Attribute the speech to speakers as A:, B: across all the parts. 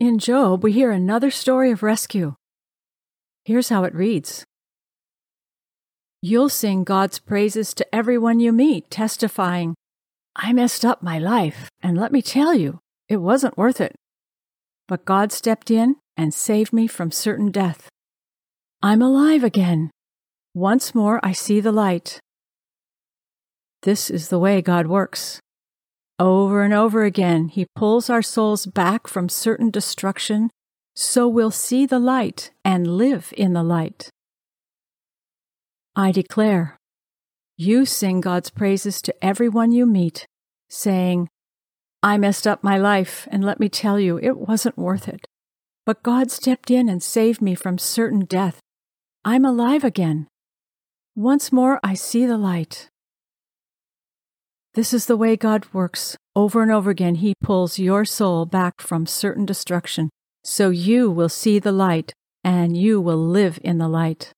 A: In Job, we hear another story of rescue. Here's how it reads You'll sing God's praises to everyone you meet, testifying, I messed up my life, and let me tell you, it wasn't worth it. But God stepped in and saved me from certain death. I'm alive again. Once more I see the light. This is the way God works. Over and over again, He pulls our souls back from certain destruction so we'll see the light and live in the light. I declare, you sing God's praises to everyone you meet, saying, I messed up my life, and let me tell you, it wasn't worth it. But God stepped in and saved me from certain death. I'm alive again. Once more I see the light. This is the way God works. Over and over again, He pulls your soul back from certain destruction, so you will see the light and you will live in the light.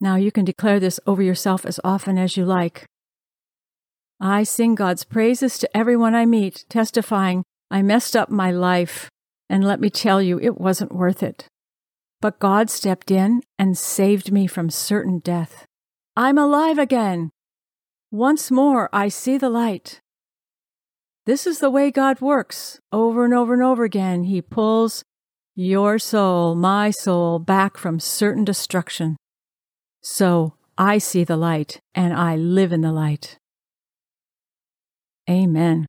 A: Now you can declare this over yourself as often as you like. I sing God's praises to everyone I meet, testifying, I messed up my life, and let me tell you, it wasn't worth it. But God stepped in and saved me from certain death. I'm alive again. Once more, I see the light. This is the way God works. Over and over and over again, He pulls your soul, my soul, back from certain destruction. So I see the light and I live in the light. Amen.